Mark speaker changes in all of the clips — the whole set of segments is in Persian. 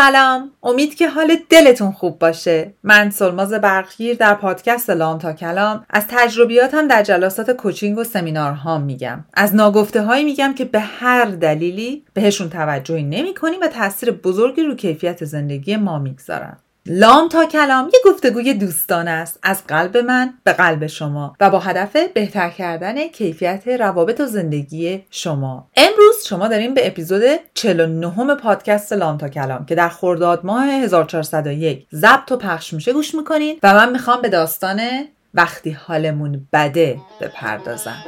Speaker 1: سلام. امید که حال دلتون خوب باشه. من سلماز برقگیر در پادکست لام تا کلام از تجربیاتم در جلسات کوچینگ و سمینارها میگم. از ناگفته هایی میگم که به هر دلیلی بهشون توجهی نمی و تاثیر بزرگی رو کیفیت زندگی ما می‌گذارن. لام تا کلام یه گفتگوی دوستانه است. از قلب من به قلب شما و با هدف بهتر کردن کیفیت روابط و زندگی شما. امروز شما داریم به اپیزود 49 پادکست لام تا کلام که در خرداد ماه 1401 ضبط و پخش میشه گوش می‌کنین و من می‌خوام به داستان وقتی حالمون بده بپردازم.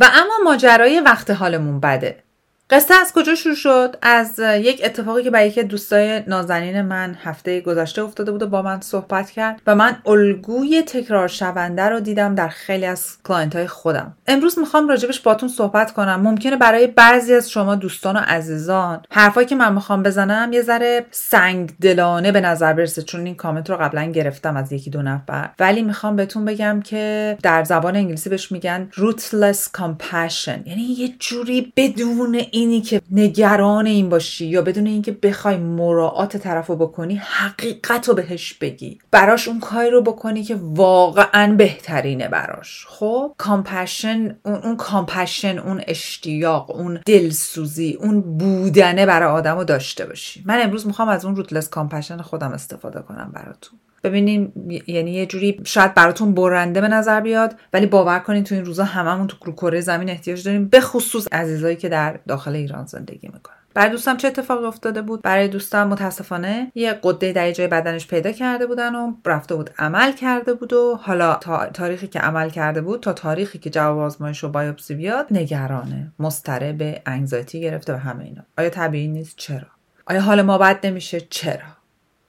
Speaker 1: و اما ماجرای وقت حالمون بده. قصه از کجا شروع شد؟ از یک اتفاقی که برای یکی دوستای نازنین من هفته گذشته افتاده بود و با من صحبت کرد و من الگوی تکرار شونده رو دیدم در خیلی از client های خودم. امروز می‌خوام راجبش باتون صحبت کنم. ممکنه برای بعضی از شما دوستان و عزیزان حرفایی که من می‌خوام بزنم یه ذره سنگ دلانه به نظر برسه چون این کامنت رو قبلا گرفتم از یکی دو نفر. ولی می‌خوام بهتون بگم که در زبان انگلیسی بهش میگن ruthless compassion. یعنی یه جوری بدون اینی که نگران این باشی یا بدون اینکه بخوای مراعات طرف رو بکنی حقیقت رو بهش بگی. براش اون کاری رو بکنی که واقعا بهترینه براش. خب؟ compassion اون, اون compassion اون اشتیاق اون دلسوزی اون بودنه برای آدم رو داشته باشی. من امروز می‌خوام از اون ruthless compassion خودم استفاده کنم براتون. ببینین یعنی یه جوری شاید براتون برنده به نظر بیاد ولی باور کنین تو این روزا هممون تو کره زمین احتیاج داریم به خصوص عزیزایی که در داخل ایران زندگی می‌کنن. برای دوستم چه اتفاقی افتاده بود؟ برای دوستم متاسفانه یه غده در جای بدنش پیدا کرده بودن و رفته بود عمل کرده بود و حالا تا تاریخی که عمل کرده بود تا تاریخی که جواب آزمایش و بایوپسی بیاد نگرانه مضطرب anxiety گرفته و همه اینا. آیا طبیعی نیست؟ چرا؟ آیا حال ما بد نمیشه؟ چرا؟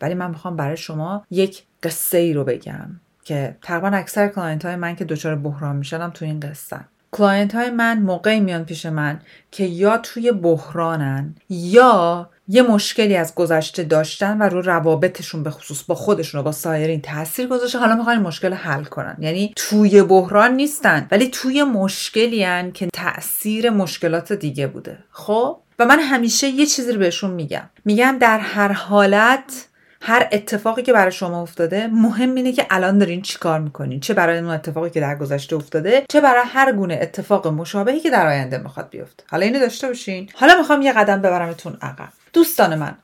Speaker 1: ولی من می‌خوام برای شما یک قصه ای رو بگم که تقریبا اکثر client های من که دچار بحران میشنم تو این قصه. client های من موقعی میان پیش من که یا توی بحرانن یا یه مشکلی از گذشته داشتن و رو روابطشون به خصوص با خودشون و با سایرین تاثیر گذاشته حالا می‌خوان مشکل حل کنن. یعنی توی بحران نیستن ولی توی مشکلی هستن که تاثیر مشکلات دیگه بوده. خب؟ و من همیشه یه چیزی رو بهشون میگم. میگم در هر حالت هر اتفاقی که برای شما افتاده مهم اینه که الان دارین چیکار می‌کنین. چه برای اون اتفاقی که در گذشته افتاده چه برای هر گونه اتفاق مشابهی که در آینده می‌خواد بیفته. حالا اینو داشته باشین. حالا می‌خوام یه قدم ببرمتون عقب. دوستان من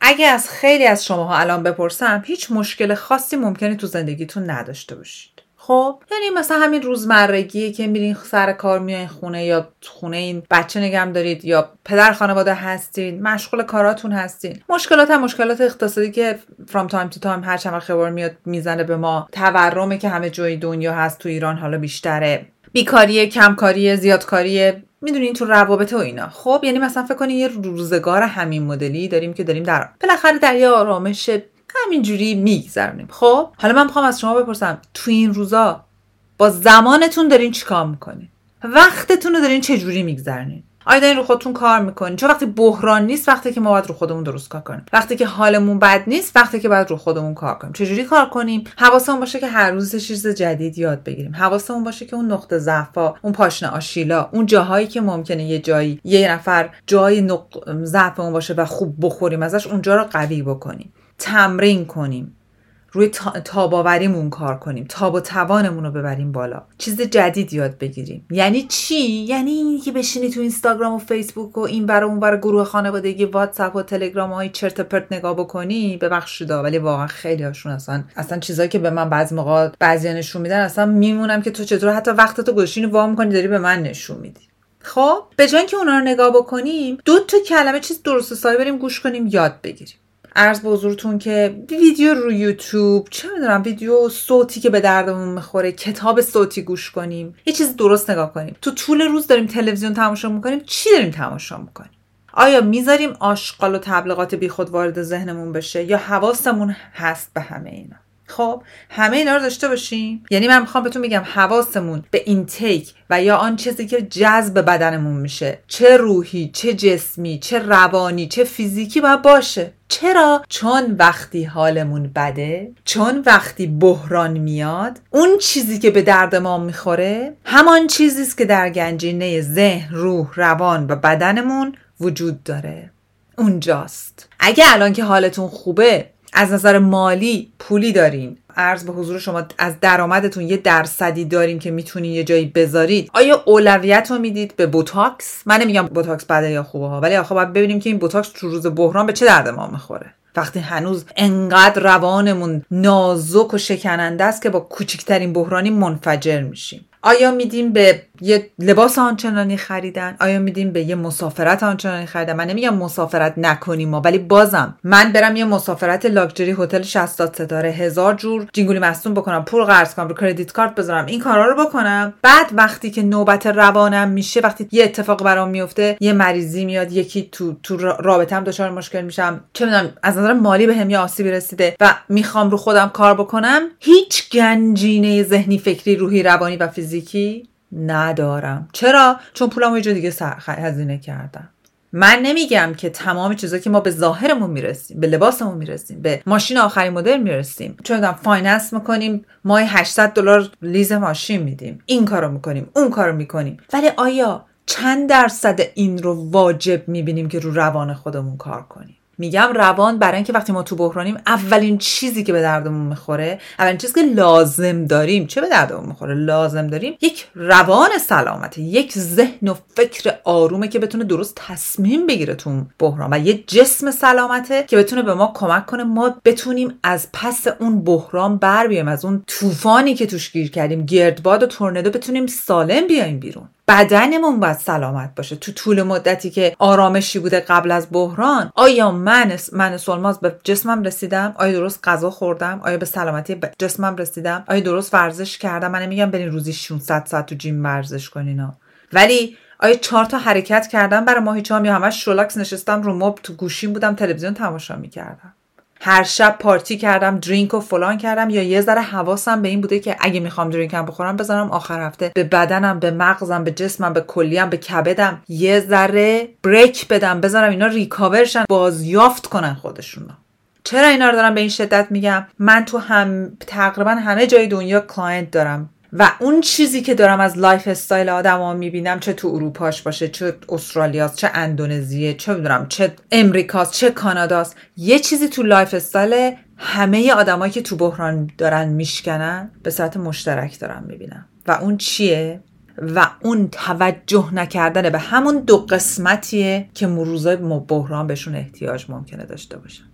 Speaker 1: اگه از خیلی از شماها الان بپرسم هیچ مشکل خاصی ممکنه تو زندگیتون نداشته باشید خب یعنی مثلا همین روزمرگی که میرین سر کار میایین خونه یا خونه این بچه نگم دارید یا پدر خانواده هستین مشغول کاراتون هستین. مشکلات هم مشکلات اقتصادی که from time to time هر چند وقت خبر میاد می‌زنه به ما. تورمه که همه جای دنیا هست تو ایران حالا بیشتره. بیکاری کمکاری زیادکاری می‌دونین تو روابط و اینا. خب یعنی مثلا فکر کنین یه روزگار همین مدلی داریم که داریم در بالاخره در یه آرامش همینجوری میگذرونیم. خب حالا من می‌خوام از شما بپرسم تو این روزا با زمانتون دارین چیکار می‌کنین؟ وقتتون رو دارین چجوری میگذرونین؟ آیا دارین رو خودتون کار می‌کنین؟ چون وقتی بحران نیست وقتی که ما باید رو خودمون درست کار کنیم. وقتی که حالمون بد نیست وقتی که باید رو خودمون کار کنیم. چجوری کار کنیم؟ حواسمون باشه که هر روز چیز جدید یاد بگیریم. حواسمون باشه که اون نقطه ضعفا اون پاشنه آشیلا اون جاهایی که ممکنه یه جایی یه نفر جای. ضعفمون باشه و خوب بخوریم ازش اونجا رو قوی بکنیم. تمرین کنیم. روی تاباوریمون کار کنیم. تاب و توانمون رو ببریم بالا. چیز جدید یاد بگیریم. یعنی چی؟ یعنی اینی که بشینی تو اینستاگرام و فیسبوک و این برای اون برای گروه خانوادگی واتساپ و تلگرام های چرت پرت نگاه بکنی ببخشید ولی واقعا خیلی هاشون اصلا اصلا چیزایی که به من بعضی موقع بعضی نشون میدن اصلا میمونم که تو چطور. حتی وقت تو گذاشتین وا می‌کنی داری به من نشون میدی. خب؟ به جای که اونا رو نگاه بکنیم دو تا کلمه چیز درست سایه بریم گوش کنیم یاد بگیریم. عرض به حضورتون که ویدیو رو یوتیوب چه می‌دونم ویدیو صوتی که به دردمون می‌خوره کتاب صوتی گوش کنیم یه چیز درست نگاه کنیم. تو طول روز داریم تلویزیون تماشا می‌کنیم چی داریم تماشا می‌کنیم؟ آیا می‌ذاریم آشغال و تبلیغات بیخود وارد ذهنمون بشه یا حواسمون هست به همه اینا؟ خب همه اینا رو داشته باشیم؟ یعنی من می‌خوام بهتون بگم حواسمون به اینتیک و یا آن چیزی که جذب بدنمون میشه. چه روحی چه جسمی چه روانی چه فیزیکی باید باشه. چرا؟ چون وقتی حالمون بده چون وقتی بحران میاد اون چیزی که به درد ما می‌خوره همان چیزی است که در گنجینه ذهن روح روان و بدنمون وجود داره. اونجاست. اگه الان که حالتون خوبه از نظر مالی پولی دارین. عرض به حضور شما از درآمدتون یه درصدی دارین که می‌تونین یه جایی بذارید. آیا اولویت رو می‌دید به بوتاکس من نمیگم بوتاکس بده یا خوبه ها ولی آخه باید ببینیم که این بوتاکس تو روز بحران به چه درد ما می‌خوره. وقتی هنوز انقدر روانمون نازک و شکننده است که با کوچکترین بحرانی منفجر میشیم. آیا میدیم به یه لباس آنچنانی خریدن. آیا میدیم به یه مسافرت آنچنانی خریدن؟ من نمیگم مسافرت نکنیم ما ولی بازم من برم یه مسافرت لاکچری هتل 60 ستاره هزار جور جینگولی مستون بکنم پول قرض کنم رو کردیت کارت بذارم این کارا رو بکنم. بعد وقتی که نوبت روانم میشه وقتی یه اتفاق برام میفته یه مریضی میاد یکی تو تو رابطم دچار مشکل میشم. چه می‌دونم از نظر مالی بهم به یه آسیبی رسیده و می‌خوام رو خودم کار بکنم. هیچ گنجینه ذهنی فکری روحی روانی و فیزیکی ندارم. چرا؟ چون پولم یه جا دیگه هزینه کردم. من نمیگم که تمام چیزا که ما به ظاهرمون می‌رسیم به لباسمون می‌رسیم به ماشین آخرین مدل می‌رسیم. چون finance می‌کنیم ماه 800 دلار lease ماشین میدیم. این کارو می‌کنیم اون کارو می‌کنیم. ولی آیا چند درصد این رو واجب می‌بینیم که رو روان خودمون کار کنیم؟ میگم روان برای اینکه وقتی ما تو بحرانیم اولین چیزی که به دردمون می‌خوره اولین چیزی که لازم داریم چه به دردمون می‌خوره؟ لازم داریم یک روان سلامته یک ذهن و فکر آرومه که بتونه درست تصمیم بگیره تو بحران و یک جسم سلامته که بتونه به ما کمک کنه ما بتونیم از پس اون بحران بر بیایم از اون طوفانی که توش گیر کردیم گردباد و تورندو بتونیم سالم بیایم بیرون. بدنمون باید سلامت باشه. تو طول مدتی که آرامشی بوده قبل از بحران آیا من من سلماز به جسمم رسیدم؟ آیا درست غذا خوردم؟ آیا به سلامتی جسمم رسیدم؟ آیا درست ورزش کردم؟ من نمیگم برین روزی 600 ساعت تو جیم ورزش کنین ولی آیا چهار تا حرکت کردم برای ماهی چهام یا همش شولاکس نشستم رو مب تو گوشیم بودم تلویزیون تماشا می‌کردم. هر شب party کردم drink و فلان کردم یا یه ذره حواسم به این بوده که اگه می‌خوام drink م بخورم بذارم آخر هفته. به بدنم به مغزم به جسمم به کلیم به کبدم یه ذره break بدم بذارم اینا recover شن بازیافت کنن خودشون چرا اینا رو دارم به این شدت میگم؟ من تو هم تقریبا همه جای دنیا client دارم. و اون چیزی که دارم از lifestyle آدما می‌بینم چه تو اروپاش باشه چه استرالیاست چه اندونزیه چه می‌دونم چه امریکاست چه کاناداست یه چیزی تو lifestyle همه آدمایی که تو بحران دارن میشکنن به صورت مشترک دارم می‌بینم. و اون چیه؟ و اون توجه نکردن به همون دو قسمتیه که مروزای بحران بهشون احتیاج ممکنه داشته باشن.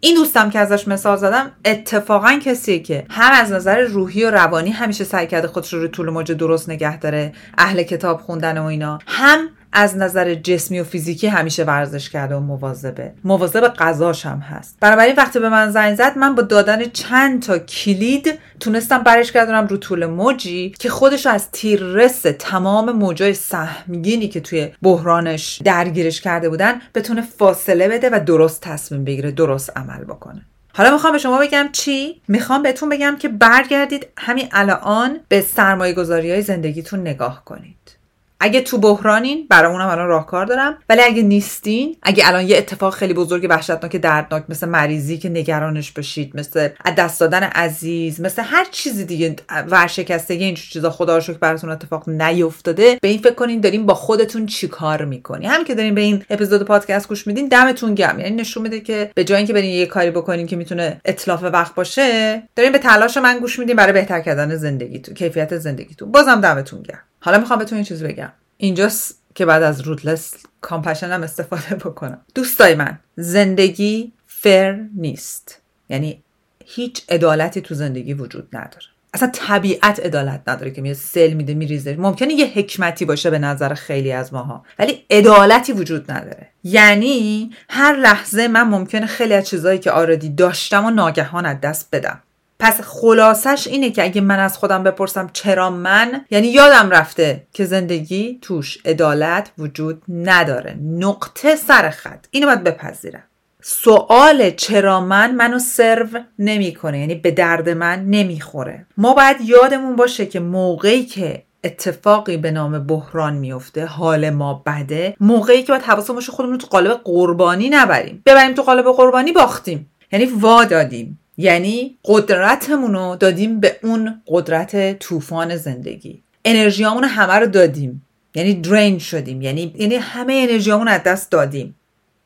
Speaker 1: این دوستم که ازش مثال زدم اتفاقا کسیه که هم از نظر روحی و روانی همیشه سعی کرده خودش رو طول موج درست نگه داره اهل کتاب خوندن و اینا. هم از نظر جسمی و فیزیکی همیشه ورزش کرده و مواظبه. مواظب غذاش هم هست. بنابراین وقتی به من زنگ زد من با دادن چند تا کلید تونستم برش گردونم رو طول موجی که خودش از تیررس تمام موجای سهمگینی که توی بحرانش درگیرش کرده بودن بتونه فاصله بده و درست تصمیم بگیره درست عمل بکنه. حالا می‌خوام به شما بگم چی؟ می‌خوام بهتون بگم که برگردید همین الان به سرمایه گذاری های زندگیتون نگاه کنید. اگه تو بحرانین برای اونم الان راهکار دارم. ولی اگه نیستین اگه الان یه اتفاق خیلی بزرگ وحشتناک دردناک مثل مریضی که نگرانش باشید مثل از دست دادن عزیز مثل هر چیزی دیگه ورشکستگی این چیزا خدا رو شکر براتون اتفاق نیفتاده. به این فکر کنین دارین با خودتون چیکار می‌کنی هم که دارین به این اپیزود پادکست گوش میدین دمتون گرم. یعنی نشون میده که به جای اینکه برین یه کاری بکنین که می‌تونه اطلاف وقت باشه دارین به تلاش من گوش میدین برای بهتر کردن زندگیتون کیفیت زندگیتون. بازم دمتون گرم. حالا می‌خوام بهتون این چیز بگم. اینجاست که بعد از روتلس compassion هم استفاده بکنم. دوستای من زندگی fair نیست. یعنی هیچ عدالتی تو زندگی وجود نداره. اصلا طبیعت عدالت نداره که میاد سیل میده میریزه. ممکنه یه حکمتی باشه به نظر خیلی از ماها ولی عدالتی وجود نداره. یعنی هر لحظه من ممکنه خیلی از چیزهایی که already داشتم و ناگهان از دست بدم. پس خلاصش اینه که اگه من از خودم بپرسم چرا من یعنی یادم رفته که زندگی توش عدالت وجود نداره. نقطه سر خط. اینو باید بپذیرم. سوال چرا من منو سرو نمی‌کنه یعنی به درد من نمی‌خوره. ما باید یادمون باشه که موقعی که اتفاقی به نام بحران میفته حال ما بده موقعی که باید حواسمون باشه خودمون تو قالب قربانی نبریم. ببریم تو قالب قربانی باختیم. یعنی وا دادیم یعنی قدرتمون رو دادیم به اون قدرت طوفان زندگی. انرژیامون همه رو دادیم. یعنی درین شدیم. یعنی یعنی همه انرژیامون از دست دادیم.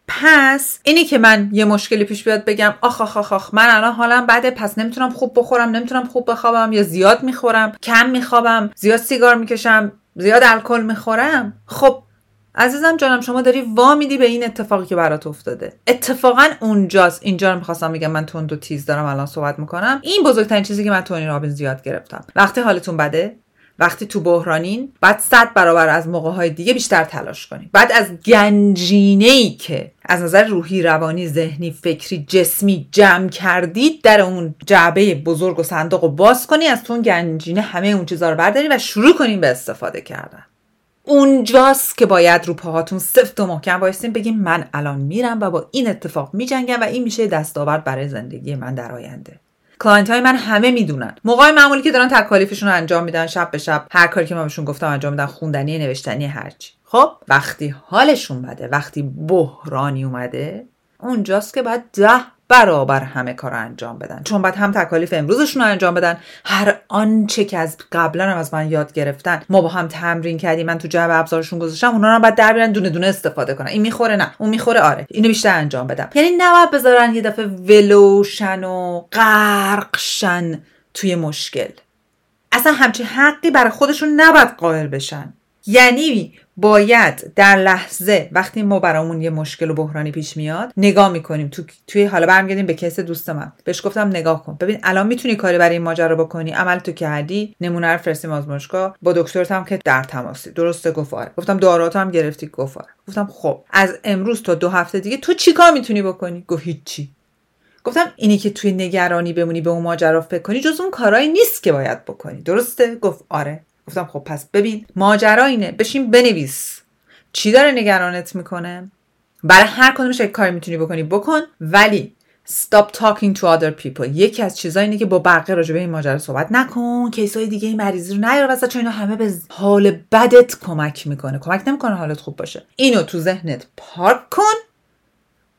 Speaker 1: پس اینی که من یه مشکلی پیش بیاد بگم آخ آخ آخ, آخ من الان حالم بده پس نمی‌تونم خوب بخورم نمی‌تونم خوب بخوابم یا زیاد می‌خورم کم میخوابم زیاد سیگار می‌کشم زیاد الکل می‌خورم. خب عزیزم جانم شما داری وا میدی به این اتفاقی که برات افتاده. اتفاقا اونجاست. اینجا رو می‌خواستم بگم من تون دو تیز دارم الان صحبت می‌کنم. این بزرگترین چیزی که من تونی رابین زیاد گرفتم. وقتی حالتون بده وقتی تو بحرانین بعد صد برابر از موقع های دیگه بیشتر تلاش کنید بعد از گنجینه ای که از نظر روحی روانی ذهنی فکری جسمی جمع کردید در اون جعبه بزرگ و صندوق رو باز کنی از تو اون گنجینه همه اون چیزا رو بردارین و شروع کنین به استفاده کردن. اونجاست که باید رو پاهاتون سفت و محکم بایستین بگیم من الان میرم و با این اتفاق میجنگم و این میشه دستاورد برای زندگی من در آینده. client های من همه می‌دونن. موقع معمولی که دارن تکالیفشون رو انجام میدن شب به شب هر کاری که من بهشون گفتم انجام میدن خوندنی نوشتنی هرچی. خب وقتی حالشون بده وقتی بحرانی اومده اونجاست که باید ده برابر همه کار انجام بدن. چون بعد هم تکالیف امروزشون رو انجام بدن. هر آنچه که از قبلا هم از من یاد گرفتن. ما با هم تمرین کردیم من تو جعبه ابزارشون گذاشتم اونا رو بعد در دونه دونه استفاده کنن. این می‌خوره نه اون می‌خوره آره. اینو بیشتر انجام بدم. یعنی نباید بذارن یه دفعه ولوشن و غرقشن توی مشکل. اصلا همچین حقی برای خودشون نباید قائل بشن. یعنی باید در لحظه وقتی ما برامون یه مشکل و بحرانی پیش میاد نگاه می‌کنیم. تو توی حالا برمیگردیم به کیس دوست من. بهش گفتم نگاه کن. ببین الان می‌تونی کاری برای این ماجرا بکنی. عمل تو کردی. نمونه رو فرستیم آزمایشگاه با دکترت هم که در تماسی درسته؟ گفت آره. گفتم دارات هم گرفتی. گفت آره. گفتم خب از امروز تا دو هفته دیگه تو چیکار می‌تونی بکنی؟ گفت هیچی. گفتم اینی که توی نگرانی بمونی به اون ماجرا فکر کنی جز اون کارایی نیست که باید بکنی. درسته؟ گفت آره. گفتم خب پس ببین ماجرا اینه. بشین بنویس. چی داره نگرانت می‌کنه؟ برای هر کدومش یک کاری می‌تونی بکنی بکن. ولی stop talking to other people. یکی از چیزایی اینه که با بقیه راجع به این ماجرا صحبت نکن. کیسای دیگه این مریضی رو نیار وسط چون اینا همه به حال بدت کمک می‌کنه. کمک نمی‌کنه حالت خوب باشه. اینو تو ذهنت پارک کن.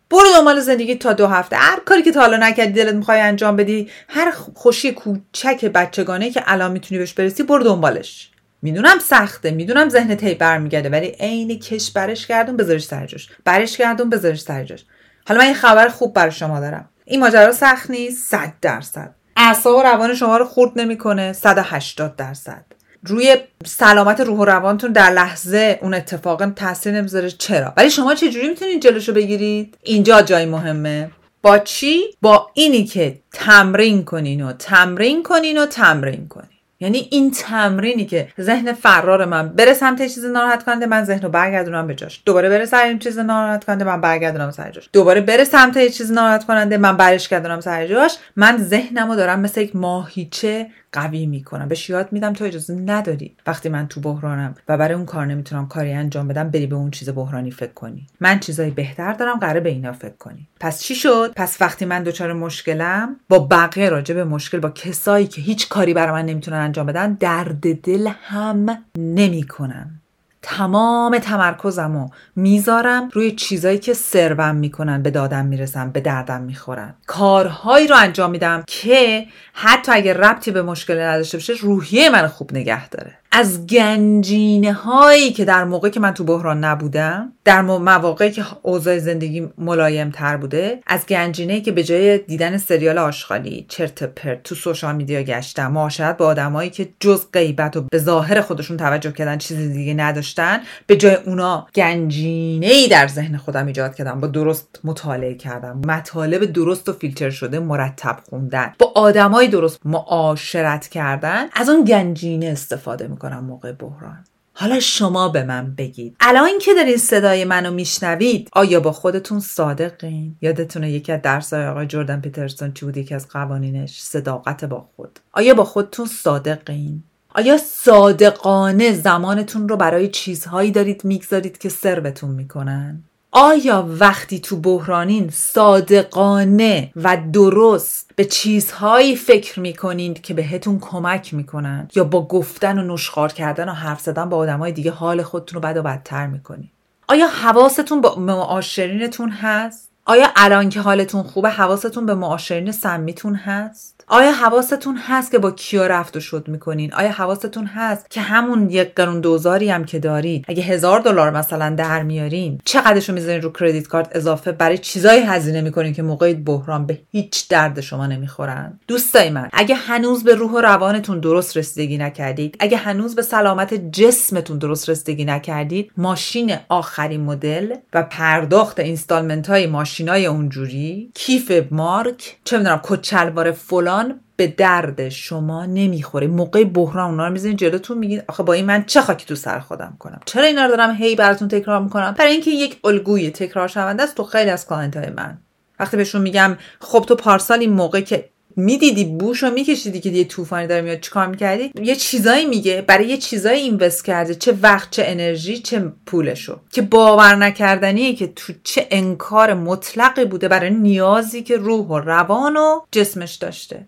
Speaker 1: برو دنبال زندگی تا دو هفته. هر کاری که تا حالا نکردی دلت می‌خوای انجام بدی هر خوشی کوچک بچگانه که الان می‌تونی بهش برسی برو دنبالش. می‌دونم سخته می‌دونم ذهن تی برمیگرده ولی عین کش برش گردون بذارش سر جاش. برش گردون بذارش سر جاش. حالا من یه خبر خوب برای شما دارم. این ماجرا سخت نیست 100 درصد. اعصاب و روان شما رو خورد نمی‌کنه 180 درصد. روی سلامت روح و روانتون در لحظه اون اتفاق تاثیر نمی‌ذاره. چرا؟ ولی شما چجوری می‌تونید جلوشو بگیرید؟ اینجا جای مهمه. با چی؟ با اینی که تمرین کنین و تمرین کنین و تمرین کنین. یعنی این تمرینی که ذهن فرار من بره سمت چیز ناراحت کننده من ذهن رو برگردونم به جاش. دوباره بره سر چیز ناراحت کننده من برگردونم سر جاش. دوباره بره سمت یه چیز ناراحت کننده من برش گردونم سر جاش. من ذهنم رو دارم مثل یک ماهیچه قوی می‌کنم. بهش یاد میدم تو اجازه نداری وقتی من تو بحرانم و برای اون کار نمی‌تونم کاری انجام بدم بری به اون چیز بحرانی فکر کنی. من چیزای بهتر دارم قراره به اینا فکر کنی. پس چی شد؟ پس وقتی من دچار مشکلم با بقیه راجع به مشکل با کسایی که هیچ کاری برای من نمی‌تونن انجام بدن درد دل هم نمی‌کنم. تمام تمرکزم رو می‌ذارم روی چیزایی که سربم می‌کنن به دادم می‌رسن به دردم می‌خورن. کارهایی رو انجام میدم که حتی اگر ربطی به مشکل نداشته باشه روحیه من خوب نگه داره. از گنجینه هایی که در موقعی که من تو بحران نبودم در مواقعی که اوضاع زندگی ملایم تر بوده از گنجینه که به جای دیدن سریال آشغالی چرت پرت تو سوشال میدیا گشتم معاشرت با آدمایی که جز غیبت و به ظاهر خودشون توجه کردن چیزی دیگه نداشتن به جای اونا گنجینه ای در ذهن خودم ایجاد کردم با درست مطالعه کردم مطالب درست و فیلتر شده مرتب خوندن با آدمای درست معاشرت کردن از اون گنجینه استفاده می‌کنم. موقع بحران. حالا شما به من بگید. الان که دارین صدای منو میشنوید آیا با خودتون صادقین؟ یادتونه یکی از درسای آقای جردن پیترسون چی بود؟ یکی از قوانینش صداقت با خود. آیا با خودتون صادقین؟ آیا صادقانه زمانتون رو برای چیزهایی دارید می‌گذارید که سربتون می‌کنن؟ آیا وقتی تو بحرانین صادقانه و درست به چیزهایی فکر می‌کنید که بهتون کمک می‌کنن؟ یا با گفتن و نشخار کردن و حرف زدن با آدمای دیگه حال خودتون رو بد و بدتر می‌کنید؟ آیا حواستون با معاشرینتون هست؟ آیا الان که حالتون خوبه حواستون به معاشرین سمیتون هست؟ آیا حواستون هست که با کیا رفت و شد می‌کنین؟ آیا حواستون هست که همون یک قرون دوزاری هم که دارید اگه هزار دلار مثلا در میارین چقدرشو می‌ذارین رو کردیت کارت اضافه؟ برای چیزایی هزینه می‌کنین که موقع بحران به هیچ درد شما نمی‌خورن؟ دوستای من اگه هنوز به روح و روانتون درست رسیدگی نکردید اگه هنوز به سلامت جسمتون درست رسیدگی نکردید ماشین آخرین مدل و پرداخت installment های ماشینای اونجوری. کیف مارک. چه می‌دونم کت شلوار فلان به درد شما نمی‌خوره. موقع بحران اونا رو می‌زنید جلوتون میگید آخه با این من چه خاکی تو سر خودم کنم؟ چرا اینا رو دارم هی براتون تکرار می‌کنم؟ برای اینکه یک الگوی تکرار شونده است تو خیلی از client های من. وقتی بهشون میگم خب تو پارسال این موقع که می‌دیدی بوش رو میکشیدی که یه طوفانی داره میاد چیکار می‌کردی؟ یه چیزایی میگه برای یه چیزایی اینوست کرده چه وقت چه انرژی چه پولشو. که باور نکردنیه که تو چه انکار مطلقی بوده برای نیازی که روح و روان و جسمش داشته.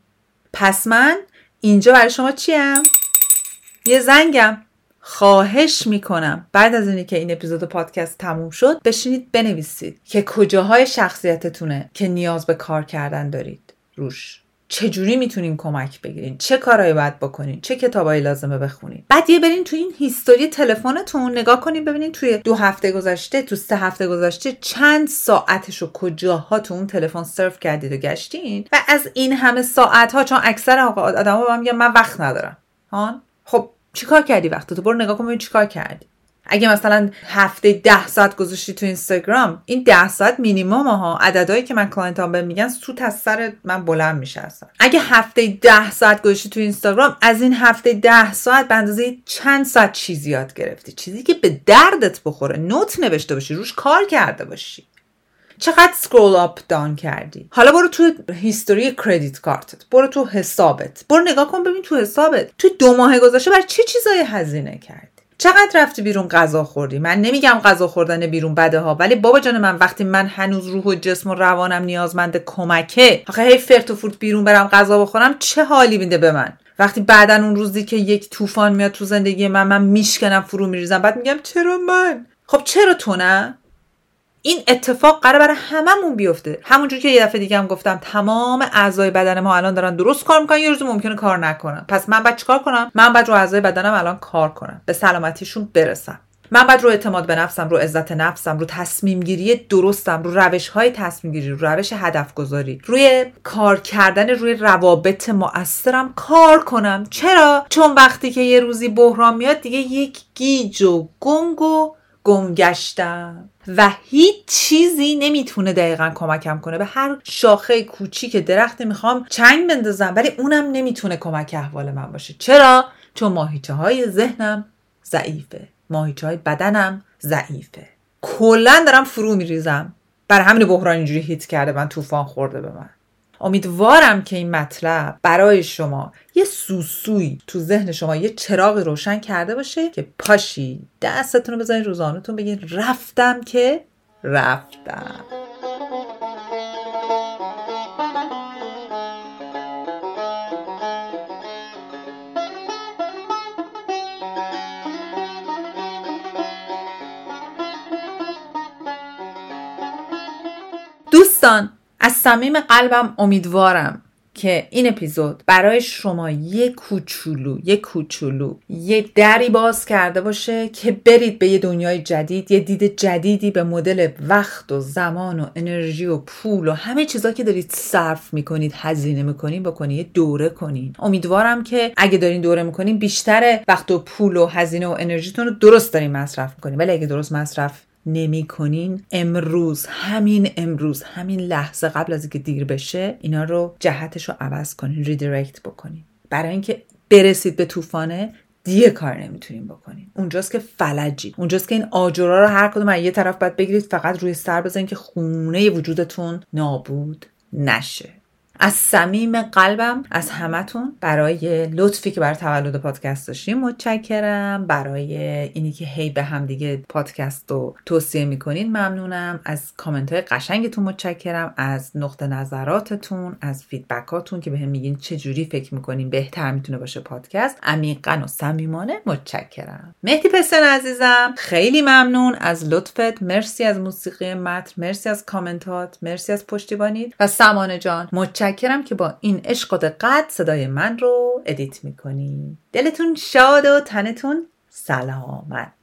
Speaker 1: پس من اینجا برای شما چیم؟ یه زنگم. خواهش می‌کنم. بعد از اینی که این اپیزود پادکست تموم شد بشینید بنویسید که کجاهای شخصیتتونه که نیاز به کار کردن دارید. روش. چجوری می‌تونین کمک بگیرین؟ چه کارهایی باید بکنین؟ چه کتابایی لازمه بخونین؟ بعد یه برین تو این history تلفنتون نگاه کنین ببینین توی دو هفته گذشته تو سه هفته گذشته چند ساعتش و کجاها تو اون تلفن surf کردید و گشتین؟ و از این همه ساعت ها چون اکثر آدما بهم میگن من وقت ندارم. هان؟ خب چیکار کردی وقتتو برو نگاه کن ببین چیکار کردی. اگه مثلا هفته ده ساعت گذاشتی تو اینستاگرام این ده ساعت مینیمم ها عددهایی که من client بهم میگن سوت از سر من بلند میشه اصلا. اگه هفته ده ساعت گذاشتی تو اینستاگرام از این هفته ده ساعت به اندازه چند ساعت چیزی یاد گرفتی؟ چیزی که به دردت بخوره. note نوشته باشی روش کار کرده باشی. چقدر سکرول اپ دان کردی؟ حالا برو تو هیستوری کردیت کارتت برو تو حسابت. برو نگاه کن ببین تو حسابت. تو دو ماه گذشته بر چه چیزایی هزینه کرد چقدر رفتی بیرون غذا خوردی؟ من نمیگم غذا خوردن بیرون بده ها ولی بابا جان من وقتی من هنوز روح و جسم و روانم نیازمند کمکه آخه هی فرت و فورت بیرون برم غذا بخورم چه حالی میده به من؟ وقتی بعدا اون روزی که یک طوفان میاد تو زندگی من من میشکنم فرو میریزم بعد میگم چرا من؟ خب چرا تو نه؟ این اتفاق قرار برای هممون بیفته. همونجور که یه دفعه دیگه هم گفتم تمام اعضای بدن ما الان دارن درست کار می‌کنن یه روز ممکنه کار نکنن. پس من باید چیکار کنم؟ من باید رو اعضای بدنم الان کار کنم. به سلامتیشون برسم. من باید رو اعتماد به نفسم رو عزت نفسم رو تصمیم گیری درستم رو روش های تصمیم گیری رو روش هدف گذاری روی کار کردن روی روابط مؤثرم کار کنم. چرا؟ چون وقتی که یه روزی بحران میاد دیگه یک گیج و گنگ و گم گشتم. و هیچ چیزی نمی‌تونه دقیقا کمکم کنه. به هر شاخه کوچیک درخت می‌خوام چنگ بندازم ولی اونم نمی‌تونه کمک احوال من باشه. چرا؟ چون ماهیچه های ذهنم ضعیفه. ماهیچه های بدنم ضعیفه. کلا دارم فرو میریزم. بر همین بحران اینجوری هیت کرده من طوفان خورده به من. امیدوارم که این مطلب برای شما یه سوسوی تو ذهن شما یه چراغ روشن کرده باشه که پاشی دستتون رو بزنید روزانتون بگید رفتم که رفتم. دوستان از صمیم قلبم امیدوارم که این اپیزود برای شما یه کوچولو یه کوچولو یه دری باز کرده باشه که برید به یه دنیای جدید یه دید جدیدی به مدل وقت و زمان و انرژی و پول و همه چیزا که دارید صرف می‌کنید هزینه می‌کنید بکنید یه دوره کنید امیدوارم که اگه دارین دوره می‌کنید بیشتر وقت و پول و هزینه و انرژیتون رو درست دارین مصرف می‌کنید ولی اگه درست مصرف نمی کنین. امروز همین امروز همین لحظه قبل از اینکه دیر بشه اینا رو جهتش رو عوض کنین ریدیرکت بکنین. برای اینکه برسید به طوفانه دیگه کار نمی‌تونین بکنین. اونجاست که فلجی. اونجاست که این آجرا رو هر کدوم یه طرف باید بگیرید فقط روی سر بزنین که خونه وجودتون نابود نشه. از صمیم قلبم از همتون. برای لطفی که برای تولد پادکست داشتیم متشکرم. برای اینی که هی به هم دیگه پادکست رو توصیه می‌کنین ممنونم. از کامنت های قشنگتون متشکرم. از نقطه نظراتتون از feedback اتون که به هم میگین چه جوری فکر می‌کنین بهتر می‌تونه باشه پادکست. عمیقا و صمیمانه متشکرم. مهدی پسن عزیزم خیلی ممنون. از لطفت. مرسی از موسیقی متن. مرسی از کامنتات. مرسی از پشتیبانیت. و سمانه جان متشکرم. متشکرم که با این عشق و دقت صدای من رو edit می‌کنی. دلتون شاد و تنتون سلامت.